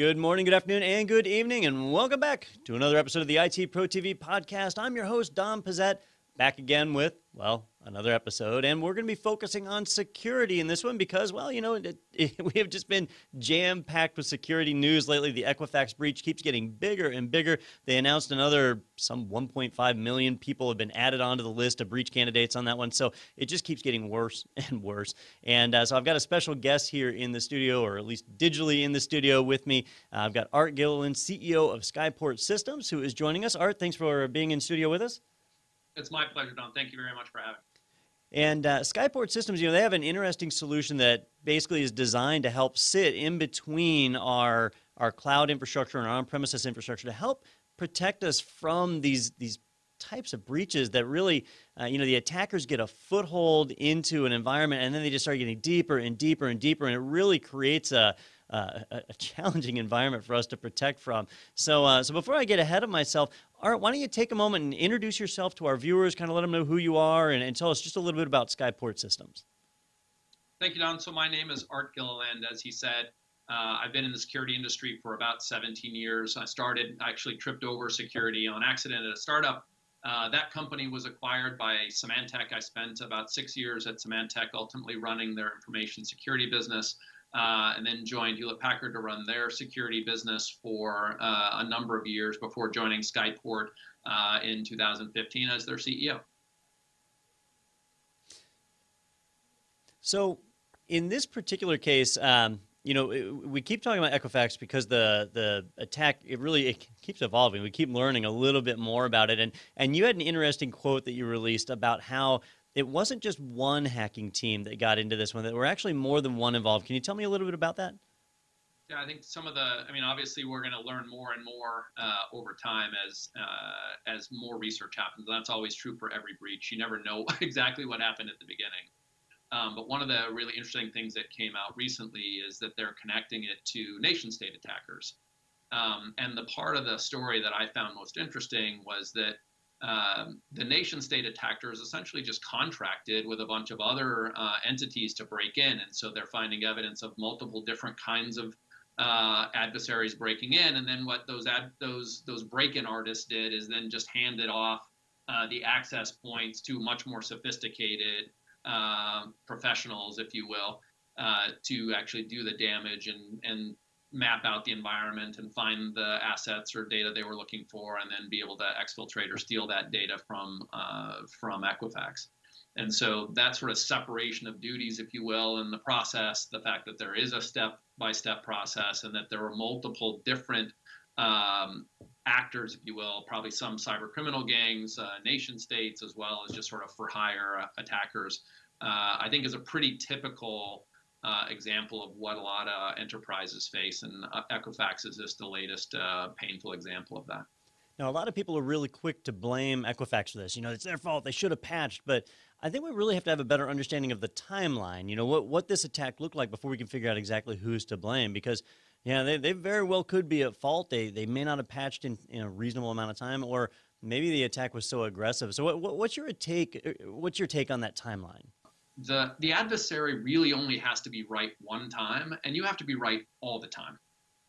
Good morning, good afternoon, and good evening, and welcome back to another episode of the IT Pro TV podcast. I'm your host, Don Pezet, back again with, well, another episode, and we're going to be focusing on security in this one because, well, you know, it, it, we have just been jam packed with security news lately. The Equifax breach keeps getting bigger and bigger. They announced another some 1.5 million people have been added onto the list of breach candidates on that one, so it just keeps getting worse and worse. And uh, so I've got a special guest here in the studio, or at least digitally in the studio with me. Uh, I've got Art Gilliland, CEO of Skyport Systems, who is joining us. Art, thanks for being in studio with us. It's my pleasure, Don. Thank you very much for having me. And uh, Skyport Systems, you know, they have an interesting solution that basically is designed to help sit in between our our cloud infrastructure and our on-premises infrastructure to help protect us from these these types of breaches that really, uh, you know, the attackers get a foothold into an environment and then they just start getting deeper and deeper and deeper, and it really creates a uh, a, challenging environment for us to protect from. So, uh, so before I get ahead of myself, Art, why don't you take a moment and introduce yourself to our viewers, kind of let them know who you are, and, and tell us just a little bit about Skyport Systems. Thank you, Don. So my name is Art Gilliland, as he said. Uh, I've been in the security industry for about 17 years. I started, I actually tripped over security on accident at a startup. Uh, that company was acquired by Symantec. I spent about six years at Symantec, ultimately running their information security business uh, and then joined Hewlett Packard to run their security business for uh, a number of years before joining Skyport uh, in 2015 as their CEO. So, in this particular case, um, you know, we keep talking about Equifax because the the attack it really it keeps evolving. We keep learning a little bit more about it, and and you had an interesting quote that you released about how it wasn't just one hacking team that got into this one. There were actually more than one involved. Can you tell me a little bit about that? Yeah, I think some of the. I mean, obviously, we're going to learn more and more uh, over time as uh, as more research happens. And that's always true for every breach. You never know exactly what happened at the beginning. Um, but one of the really interesting things that came out recently is that they're connecting it to nation state attackers. Um, and the part of the story that I found most interesting was that um, the nation state attackers essentially just contracted with a bunch of other uh, entities to break in. And so they're finding evidence of multiple different kinds of uh, adversaries breaking in. And then what those ad, those those break-in artists did is then just handed off uh, the access points to much more sophisticated um, professionals, if you will, uh, to actually do the damage and and map out the environment and find the assets or data they were looking for, and then be able to exfiltrate or steal that data from uh, from Equifax. And so that sort of separation of duties, if you will, in the process, the fact that there is a step-by-step process and that there are multiple different um, actors, if you will, probably some cyber criminal gangs, uh, nation states, as well as just sort of for hire attackers, uh, I think is a pretty typical uh, example of what a lot of enterprises face, and uh, Equifax is just the latest uh, painful example of that. Now, a lot of people are really quick to blame Equifax for this. You know, it's their fault; they should have patched. But I think we really have to have a better understanding of the timeline. You know, what what this attack looked like before we can figure out exactly who's to blame. Because yeah, they, they very well could be at fault. They they may not have patched in, in a reasonable amount of time, or maybe the attack was so aggressive. So, what, what's your take? Uh, what's your take on that timeline? The the adversary really only has to be right one time, and you have to be right all the time.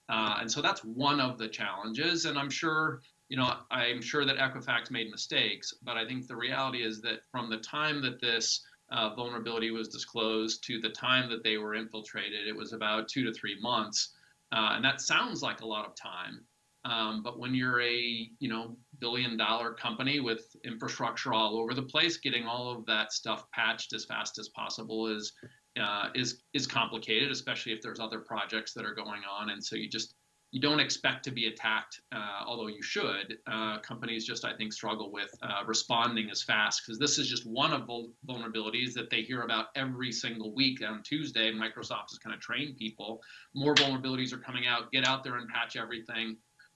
Uh, and so that's one of the challenges. And I'm sure, you know, I'm sure that Equifax made mistakes, but I think the reality is that from the time that this uh, vulnerability was disclosed to the time that they were infiltrated, it was about two to three months. Uh, and that sounds like a lot of time. Um, but when you're a you know billion dollar company with infrastructure all over the place, getting all of that stuff patched as fast as possible is uh, is is complicated, especially if there's other projects that are going on. And so you just you don't expect to be attacked, uh, although you should. Uh, companies just I think struggle with uh, responding as fast because this is just one of vul- vulnerabilities that they hear about every single week. On Tuesday, Microsoft is kind of train people. More vulnerabilities are coming out. Get out there and patch everything.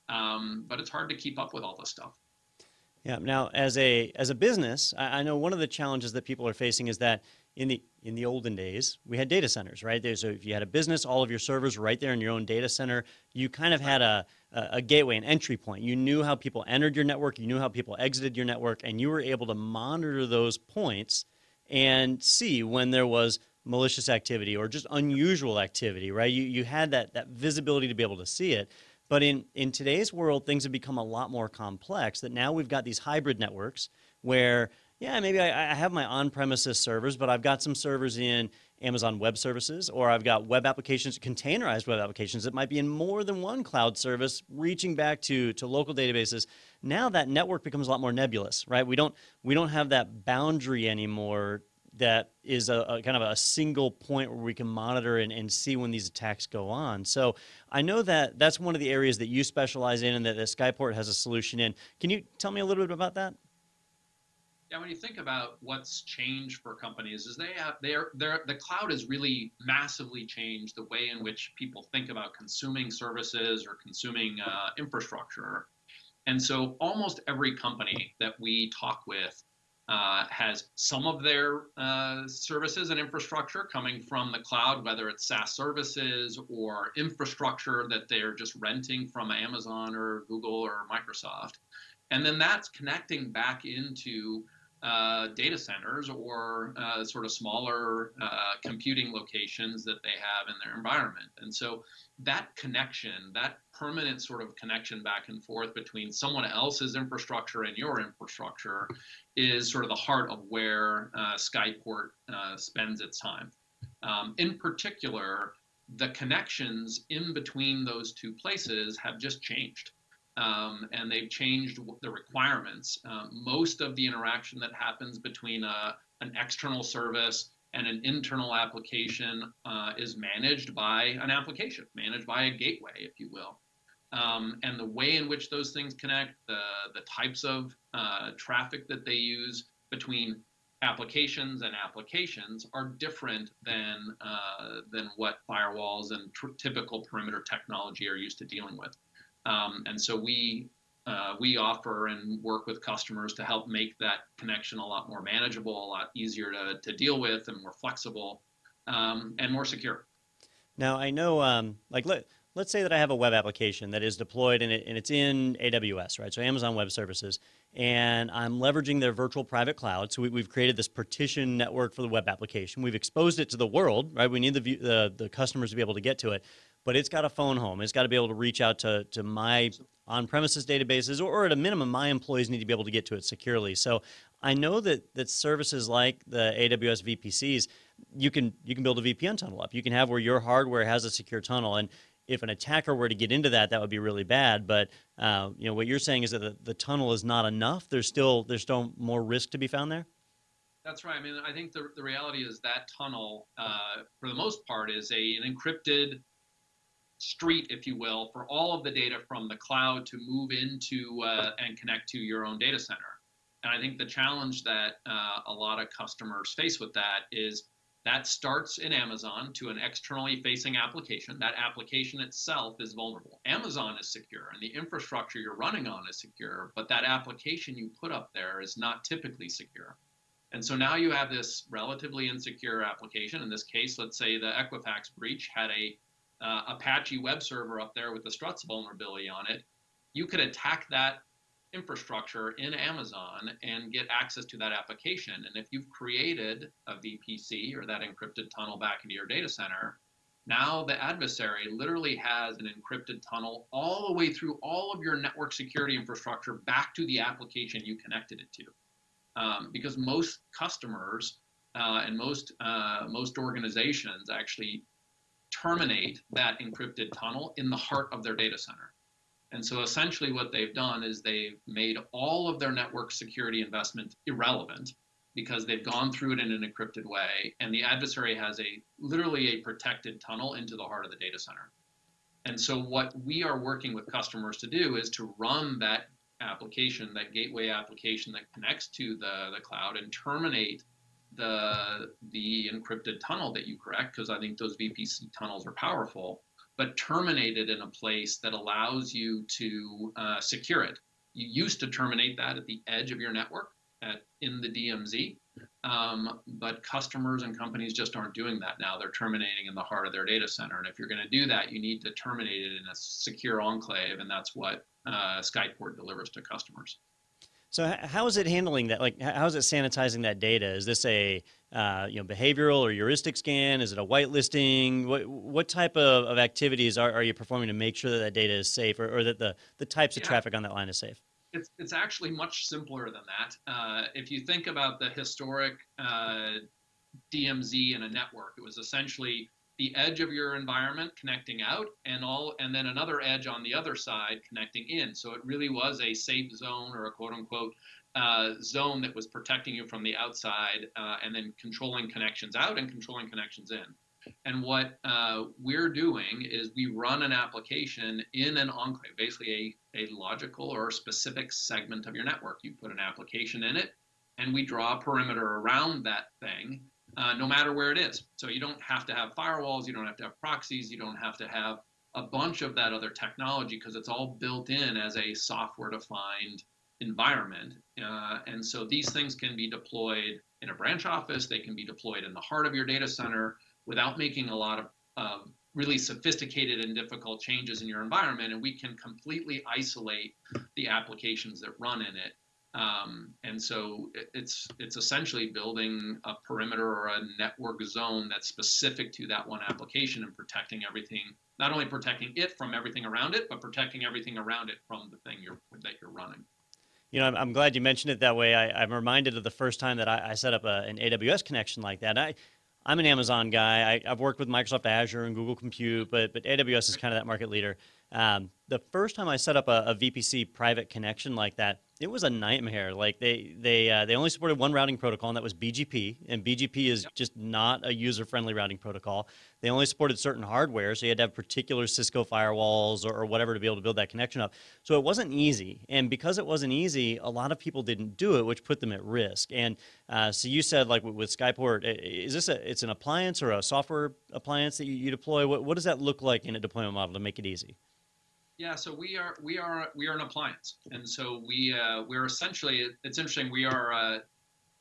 Um, but it's hard to keep up with all this stuff. Yeah. Now, as a as a business, I, I, know one of the challenges that people are facing is that in the in the olden days, we had data centers, right? There, so if you had a business, all of your servers right there in your own data center, you kind of had a, a, gateway, an entry point. You knew how people entered your network, you knew how people exited your network, and you were able to monitor those points and see when there was malicious activity or just unusual activity, right? You, you had that, that visibility to be able to see it. But in, in today's world, things have become a lot more complex that now we've got these hybrid networks where, yeah, maybe I, I have my on premises servers, but I've got some servers in Amazon Web Services, or I've got web applications, containerized web applications that might be in more than one cloud service, reaching back to, to local databases. Now that network becomes a lot more nebulous, right? We don't we don't have that boundary anymore that is a, a, kind of a single point where we can monitor and, and, see when these attacks go on. So I know that that's one of the areas that you specialize in and that, that Skyport has a solution in. Can you tell me a little bit about that? Yeah, when you think about what's changed for companies, is they have they're, they're the cloud has really massively changed the way in which people think about consuming services or consuming uh, infrastructure. And so almost every company that we talk with uh, has some of their uh, services and infrastructure coming from the cloud, whether it's SaaS services or infrastructure that they're just renting from Amazon or Google or Microsoft. And then that's connecting back into uh, data centers or uh, sort of smaller uh, computing locations that they have in their environment. And so that connection, that permanent sort of connection back and forth between someone else's infrastructure and your infrastructure is sort of the heart of where uh, Skyport uh, spends its time. Um, in particular, the connections in between those two places have just changed um, and they've changed the requirements. Um, most of the interaction that happens between a, uh, an external service and an internal application uh, is managed by an application, managed by a gateway, if you will. Um, and the way in which those things connect, the, the types of uh, traffic that they use between applications and applications are different than uh, than what firewalls and typical perimeter technology are used to dealing with. Um, and so we uh, we offer and work with customers to help make that connection a lot more manageable, a lot easier to, to deal with, and more flexible um, and more secure. Now I know, um, like let let's say that I have a web application that is deployed and, it, and it's in AWS, right? So Amazon Web Services, and I'm leveraging their virtual private cloud. So we, have created this partition network for the web application. We've exposed it to the world, right? We need the, the the customers to be able to get to it but it's got a phone home. It's got to be able to reach out to, to my on premises databases, or, or, at a minimum, my employees need to be able to get to it securely. So I know that, that services like the AWS VPCs, you can, you can build a VPN tunnel up. You can have where your hardware has a secure tunnel. And if an attacker were to get into that, that would be really bad. But uh, you know what you're saying is that the, the tunnel is not enough. There's still there's still more risk to be found there. That's right. I mean, I think the, the reality is that tunnel, uh, for the most part, is a, an encrypted street, if you will, for all of the data from the cloud to move into uh, and connect to your own data center. And I think the challenge that uh, a lot of customers face with that is that starts in Amazon to an externally facing application. That application itself is vulnerable. Amazon is secure and the infrastructure you're running on is secure, but that application you put up there is not typically secure. And so now you have this relatively insecure application. In this case, let's say the Equifax breach had a uh, Apache web server up there with the struts vulnerability on it, you could attack that infrastructure in Amazon and get access to that application. And if you've created a VPC or that encrypted tunnel back into your data center, now the adversary literally has an encrypted tunnel all the way through all of your network security infrastructure back to the application you connected it to. Um, because most customers uh, and most uh, most organizations actually terminate that encrypted tunnel in the heart of their data center. And so essentially what they've done is they've made all of their network security investment irrelevant because they've gone through it in an encrypted way and the adversary has a literally a protected tunnel into the heart of the data center. And so what we are working with customers to do is to run that application, that gateway application that connects to the, the cloud and terminate the the encrypted tunnel that you correct because I think those VPC tunnels are powerful, but terminate it in a place that allows you to uh, secure it. You used to terminate that at the edge of your network at, in the DMZ, um, but customers and companies just aren't doing that now. They're terminating in the heart of their data center, and if you're going to do that, you need to terminate it in a secure enclave, and that's what uh, Skyport delivers to customers. So how is it handling that? Like, how is it sanitizing that data? Is this a uh, you know behavioral or heuristic scan? Is it a whitelisting? What what type of, of activities are, are you performing to make sure that that data is safe, or, or that the the types of yeah. traffic on that line is safe? It's it's actually much simpler than that. Uh, if you think about the historic uh, DMZ in a network, it was essentially the edge of your environment connecting out and all and then another edge on the other side connecting in. So it really was a safe zone or a quote unquote uh, zone that was protecting you from the outside uh, and then controlling connections out and controlling connections in. And what uh, we're doing is we run an application in an enclave basically a, a logical or specific segment of your network. You put an application in it and we draw a perimeter around that thing uh, no matter where it is. So you don't have to have firewalls, you don't have to have proxies, you don't have to have a bunch of that other technology because it's all built in as a software defined environment. Uh, and so these things can be deployed in a branch office, they can be deployed in the heart of your data center without making a lot of um, really sophisticated and difficult changes in your environment. And we can completely isolate the applications that run in it um, and so it's it's essentially building a perimeter or a network zone that's specific to that one application and protecting everything, not only protecting it from everything around it, but protecting everything around it from the thing you're, that you're running. You know, I'm, I'm glad you mentioned it that way. I, am reminded of the first time that I, I set up a, an AWS connection like that. I, I'm an Amazon guy. I, have worked with Microsoft Azure and Google Compute, but but AWS is kind of that market leader. Um, the first time I set up a, a, VPC private connection like that, it was a nightmare. Like they they uh, they only supported one routing protocol, and that was BGP. And BGP is yep. just not a user friendly routing protocol. They only supported certain hardware, so you had to have particular Cisco firewalls or, or, whatever to be able to build that connection up. So it wasn't easy, and because it wasn't easy, a lot of people didn't do it, which put them at risk. And uh, so you said like with, with Skyport, is this a it's an appliance or a software appliance that you, you deploy? What what does that look like in a deployment model to make it easy? Yeah, so we are we are we are an appliance, and so we uh, we're essentially it's interesting we are uh,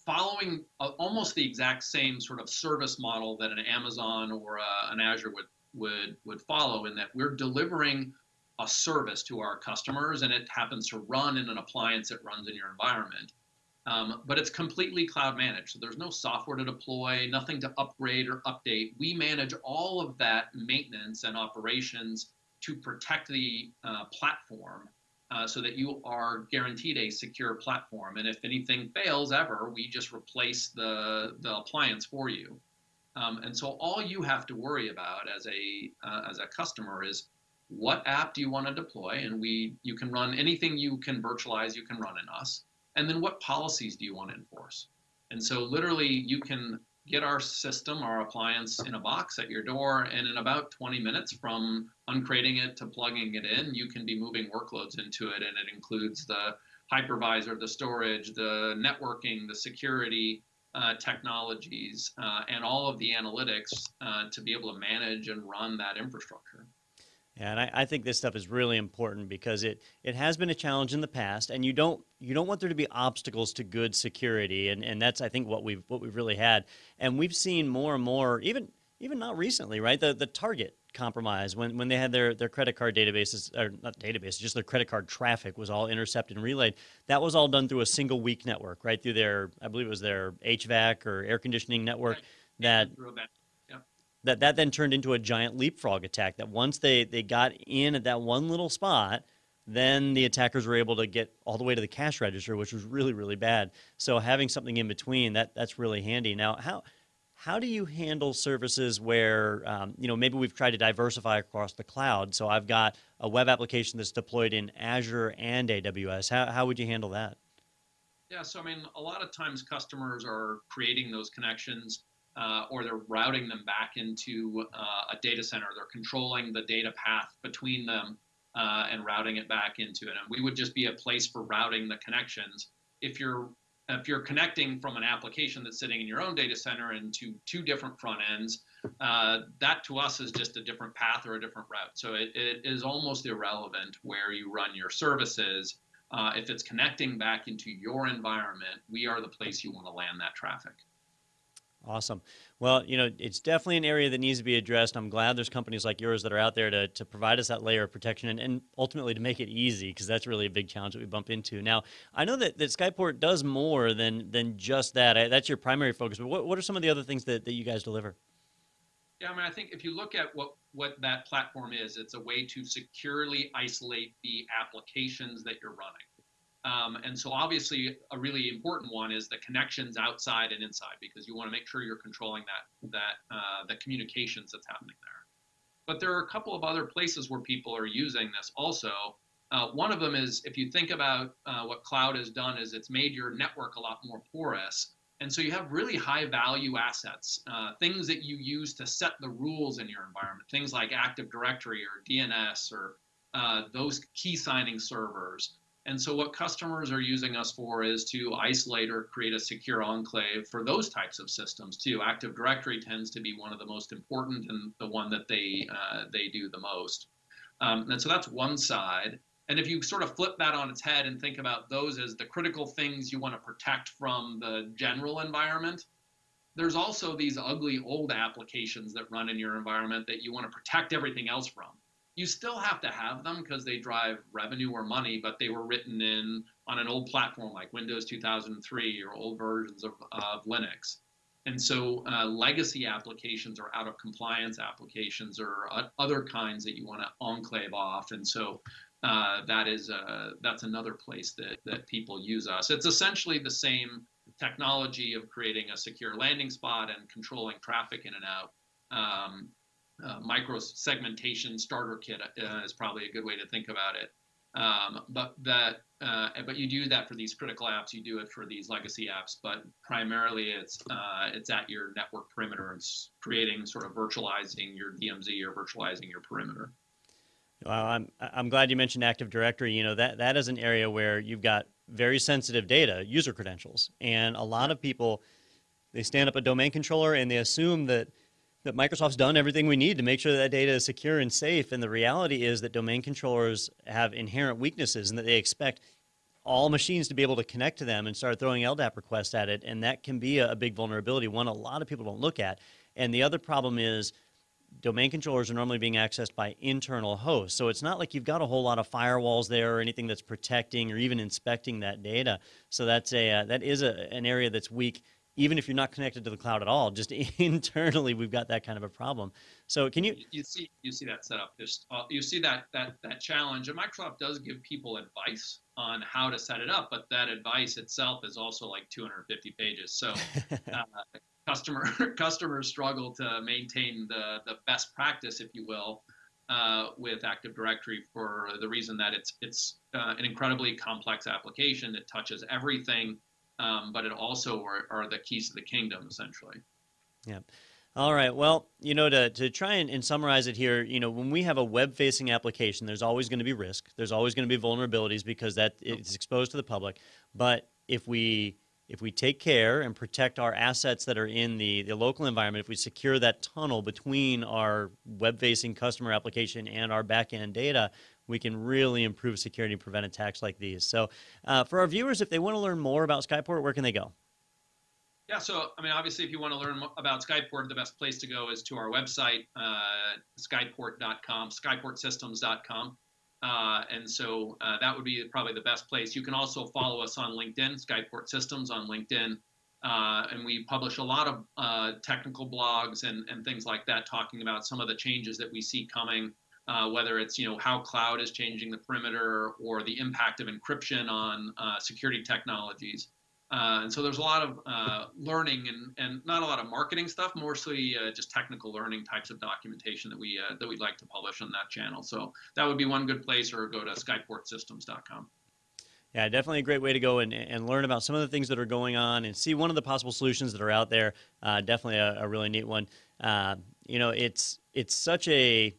following almost the exact same sort of service model that an Amazon or uh, an Azure would would would follow in that we're delivering a service to our customers, and it happens to run in an appliance that runs in your environment. Um, but it's completely cloud managed. So there's no software to deploy, nothing to upgrade or update. We manage all of that maintenance and operations to protect the uh, platform uh, so that you are guaranteed a secure platform. And if anything fails ever, we just replace the, the appliance for you. Um, and so all you have to worry about as a uh, as a customer is what app do you want to deploy, and we you can run anything you can virtualize, you can run in us, and then what policies do you want to enforce. And so literally you can get our system, our appliance in a box at your door, and in about 20 minutes from uncrating it to plugging it in, you can be moving workloads into it, and it includes the hypervisor, the storage, the networking, the security uh, technologies, uh, and all of the analytics uh, to be able to manage and run that infrastructure. Yeah, and I, I, think this stuff is really important because it, it has been a challenge in the past, and you don't you don't want there to be obstacles to good security, and, and that's I think what we've what we've really had, and we've seen more and more even even not recently, right? The the Target compromise when when they had their their credit card databases or not databases, just their credit card traffic was all intercepted and relayed. That was all done through a single weak network, right? Through their I believe it was their HVAC or air conditioning network right. that. That that then turned into a giant leapfrog attack that once they they got in at that one little spot then the attackers were able to get all the way to the cash register which was really really bad. So having something in between that that's really handy. Now how how do you handle services where um, you know maybe we've tried to diversify across the cloud? So i've got a web application that's deployed in azure and aws how, how would you handle that? Yeah so i mean a lot of times customers are creating those connections uh, or they're routing them back into uh, a data center. They're controlling the data path between them uh, and routing it back into it. And we would just be a place for routing the connections. If you're if you're connecting from an application that's sitting in your own data center into two different front ends, uh, that to us is just a different path or a different route. So it, it is almost irrelevant where you run your services. Uh, if it's connecting back into your environment, we are the place you want to land that traffic. Awesome. Well, you know, it's definitely an area that needs to be addressed. I'm glad there's companies like yours that are out there to, to provide us that layer of protection and, and ultimately to make it easy because that's really a big challenge that we bump into. Now, I know that, that Skyport does more than than just that. I, that's your primary focus, but what, what are some of the other things that, that you guys deliver? Yeah, I mean, I think if you look at what what that platform is, it's a way to securely isolate the applications that you're running. Um, and so, obviously, a really important one is the connections outside and inside, because you want to make sure you're controlling that that uh, the communications that's happening there. But there are a couple of other places where people are using this also. Uh, one of them is if you think about uh, what cloud has done, is it's made your network a lot more porous. And so you have really high value assets, uh, things that you use to set the rules in your environment, things like Active Directory or DNS or uh, those key signing servers. And so, what customers are using us for is to isolate or create a secure enclave for those types of systems too. Active Directory tends to be one of the most important and the one that they uh, they do the most. Um, and so that's one side. And if you sort of flip that on its head and think about those as the critical things you want to protect from the general environment, there's also these ugly old applications that run in your environment that you want to protect everything else from you still have to have them because they drive revenue or money, but they were written in on an old platform like Windows 2003 or old versions of, of Linux. And so uh, legacy applications or out of compliance applications or uh, other kinds that you want to enclave off. And so uh, that is uh, that's another place that, that people use us. It's essentially the same technology of creating a secure landing spot and controlling traffic in and out. Um, uh, micro segmentation starter kit uh, is probably a good way to think about it. Um, but that, uh, but you do that for these critical apps. You do it for these legacy apps, but primarily it's uh, it's at your network perimeter. It's creating sort of virtualizing your DMZ or virtualizing your perimeter. Well, I'm I'm glad you mentioned Active Directory. You know that that is an area where you've got very sensitive data, user credentials, and a lot of people they stand up a domain controller and they assume that that Microsoft's done everything we need to make sure that, that data is secure and safe. And the reality is that domain controllers have inherent weaknesses and that they expect all machines to be able to connect to them and start throwing LDAP requests at it. And that can be a, big vulnerability, one a lot of people don't look at. And the other problem is domain controllers are normally being accessed by internal hosts. So it's not like you've got a whole lot of firewalls there or anything that's protecting or even inspecting that data. So that's a uh, that is a, an area that's weak even if you're not connected to the cloud at all, just internally, we've got that kind of a problem. So, can you? You see, you see that setup. Just uh, you see that that that challenge, and Microsoft does give people advice on how to set it up, but that advice itself is also like 250 pages. So, uh, customer customers struggle to maintain the the best practice, if you will. Uh, with Active Directory for the reason that it's it's uh, an incredibly complex application that touches everything um, but it also are, are, the keys to the kingdom essentially. Yeah. All right. Well, you know, to, to try and, and summarize it here, you know, when we have a web-facing application, there's always going to be risk. There's always going to be vulnerabilities because that it's exposed to the public. But if we if we take care and protect our assets that are in the, the local environment, if we secure that tunnel between our web facing customer application and our back end data, we can really improve security and prevent attacks like these. So, uh, for our viewers, if they want to learn more about Skyport, where can they go? Yeah, so I mean, obviously, if you want to learn about Skyport, the best place to go is to our website, uh, skyport.com, skyportsystems.com. Uh, and so uh, that would be probably the best place. You can also follow us on LinkedIn, Skyport Systems on LinkedIn. Uh, and we publish a lot of uh, technical blogs and, and things like that, talking about some of the changes that we see coming uh, whether it's you know how cloud is changing the perimeter or the impact of encryption on uh, security technologies. Uh, and so there's a lot of uh, learning and, and not a lot of marketing stuff, mostly uh, just technical learning types of documentation that we uh, that we'd like to publish on that channel. So that would be one good place, or go to skyportsystems.com. Yeah, definitely a great way to go and, and learn about some of the things that are going on and see one of the possible solutions that are out there. definitely a, a, really neat one. you know, it's it's such a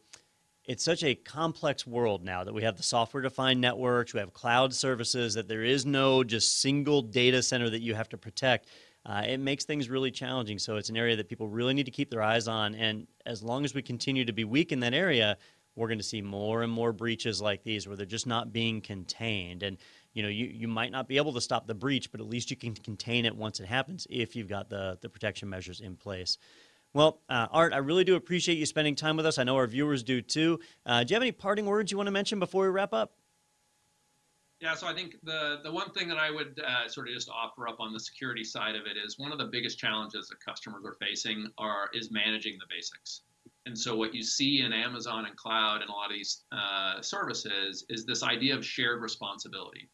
it's such a complex world now that we have the software defined networks, we have cloud services, that there is no just single data center that you have to protect. Uh, it makes things really challenging. So it's an area that people really need to keep their eyes on. And as long as we continue to be weak in that area, we're going to see more and more breaches like these where they're just not being contained. And you know, you, you might not be able to stop the breach, but at least you can contain it once it happens if you've got the, the protection measures in place. Well, uh, Art, I really do appreciate you spending time with us. I know our viewers do too. Uh, do you have any parting words you want to mention before we wrap up? Yeah, so I think the the one thing that I would uh, sort of just offer up on the security side of it is one of the biggest challenges that customers are facing are is managing the basics. And so what you see in Amazon and cloud and a lot of these uh, services is this idea of shared responsibility.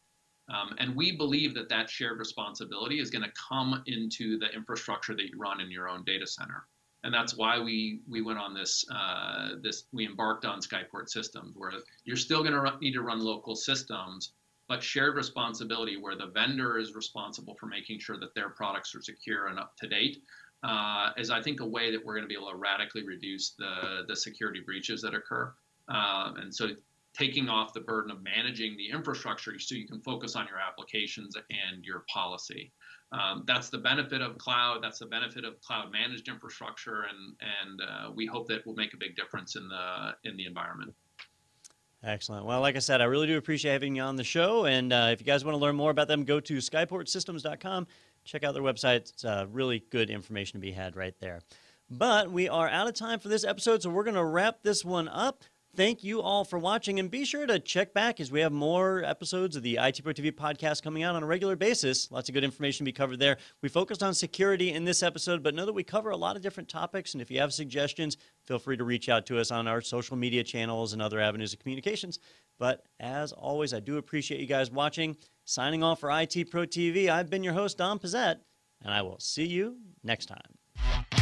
Um, and we believe that that shared responsibility is going to come into the infrastructure that you run in your own data center. And that's why we we went on this uh, this we embarked on Skyport systems, where you're still going to need to run local systems, but shared responsibility where the vendor is responsible for making sure that their products are secure and up to date uh, is I think a way that we're going to be able to radically reduce the the security breaches that occur. Um, and so taking off the burden of managing the infrastructure so you can focus on your applications and your policy. Um, that's the benefit of cloud. That's the benefit of cloud managed infrastructure, and and uh, we hope that will make a big difference in the in the environment. Excellent. Well, like I said, I really do appreciate having you on the show. And uh, if you guys want to learn more about them, go to skyportsystems.com. Check out their website. It's uh, really good information to be had right there. But we are out of time for this episode, so we're going to wrap this one up. Thank you all for watching, and be sure to check back as we have more episodes of the IT Pro TV podcast coming out on a regular basis. Lots of good information to be covered there. We focused on security in this episode, but know that we cover a lot of different topics. And if you have suggestions, feel free to reach out to us on our social media channels and other avenues of communications. But as always, I do appreciate you guys watching. Signing off for IT Pro TV, I've been your host, Don Pezet, and I will see you next time.